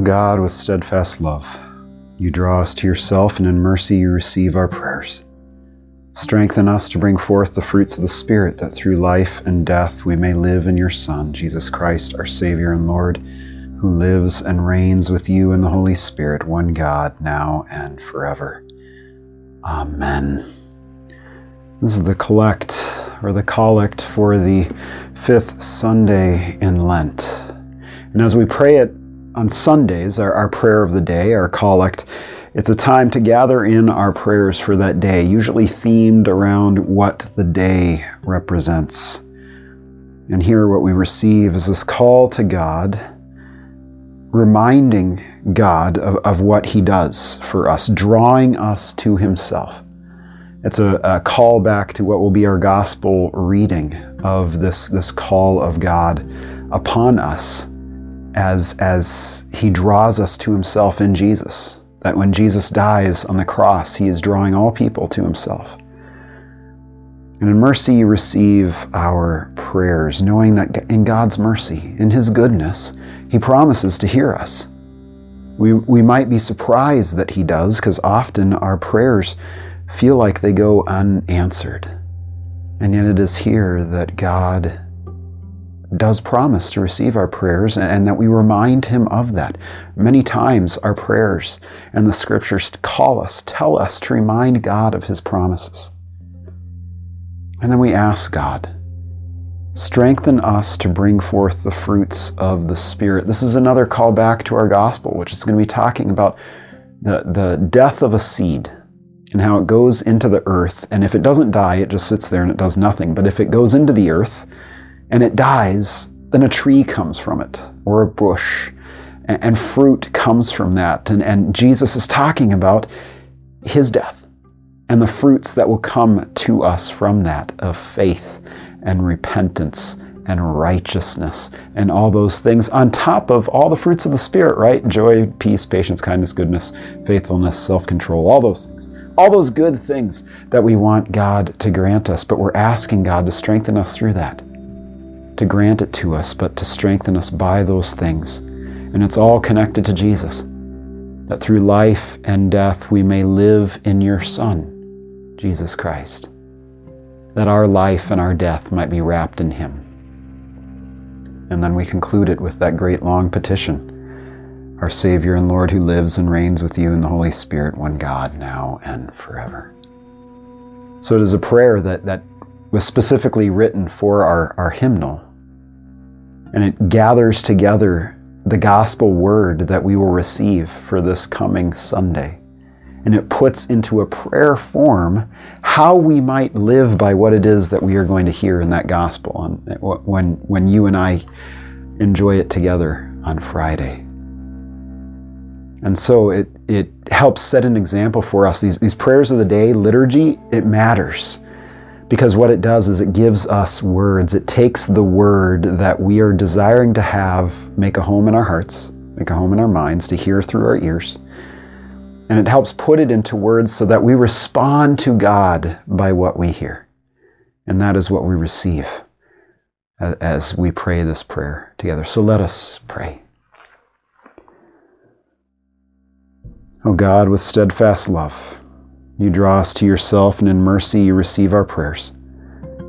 God, with steadfast love, you draw us to yourself, and in mercy you receive our prayers. Strengthen us to bring forth the fruits of the Spirit, that through life and death we may live in your Son, Jesus Christ, our Savior and Lord, who lives and reigns with you in the Holy Spirit, one God, now and forever. Amen. This is the collect or the collect for the fifth Sunday in Lent. And as we pray it on Sundays, our, our prayer of the day, our collect, it's a time to gather in our prayers for that day, usually themed around what the day represents. And here, what we receive is this call to God, reminding God of, of what He does for us, drawing us to Himself. It's a, a call back to what will be our gospel reading of this, this call of God upon us as, as He draws us to Himself in Jesus. That when Jesus dies on the cross, He is drawing all people to Himself. And in mercy, you receive our prayers, knowing that in God's mercy, in His goodness, He promises to hear us. We, we might be surprised that He does, because often our prayers feel like they go unanswered. And yet it is here that God does promise to receive our prayers and, and, that we remind Him of that. Many times, our prayers and the scriptures call us, tell us to remind God of His promises. And then we ask God, strengthen us to bring forth the fruits of the Spirit. This is another call back to our gospel, which is going to be talking about the, the death of a seed and how it goes into the earth. And if it doesn't die, it just sits there and it does nothing. But if it goes into the earth, and it dies, then a tree comes from it or a bush, and, and fruit comes from that. And, and Jesus is talking about his death and the fruits that will come to us from that of faith and repentance and righteousness and all those things on top of all the fruits of the Spirit, right? Joy, peace, patience, kindness, goodness, faithfulness, self control, all those things. All those good things that we want God to grant us, but we're asking God to strengthen us through that to grant it to us, but to strengthen us by those things. And it's all connected to Jesus. That through life and death we may live in your Son, Jesus Christ. That our life and our death might be wrapped in Him. And then we conclude it with that great long petition Our Savior and Lord who lives and reigns with you in the Holy Spirit, one God, now and forever. So it is a prayer that, that was specifically written for our, our hymnal and it gathers together the gospel word that we will receive for this coming Sunday. And it puts into a prayer form how we might live by what it is that we are going to hear in that gospel and when, when you and I enjoy it together on Friday. And so it, it helps set an example for us. These, these prayers of the day, liturgy, it matters because what it does is it gives us words. It takes the word that we are desiring to have make a home in our hearts, make a home in our minds, to hear through our ears. And it helps put it into words so that we respond to God by what we hear. And that is what we receive as we pray this prayer together. So let us pray. O oh God, with steadfast love, you draw us to yourself, and in mercy you receive our prayers.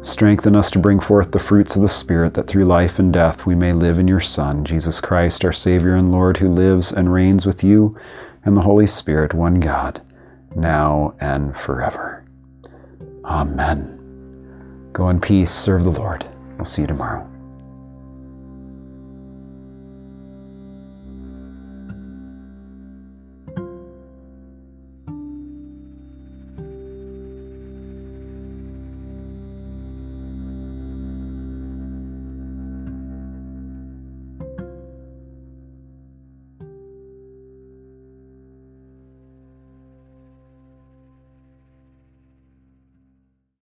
Strengthen us to bring forth the fruits of the Spirit, that through life and death we may live in your Son, Jesus Christ, our Savior and Lord, who lives and reigns with you and the Holy Spirit, one God, now and forever. Amen. Go in peace, serve the Lord. We'll see you tomorrow.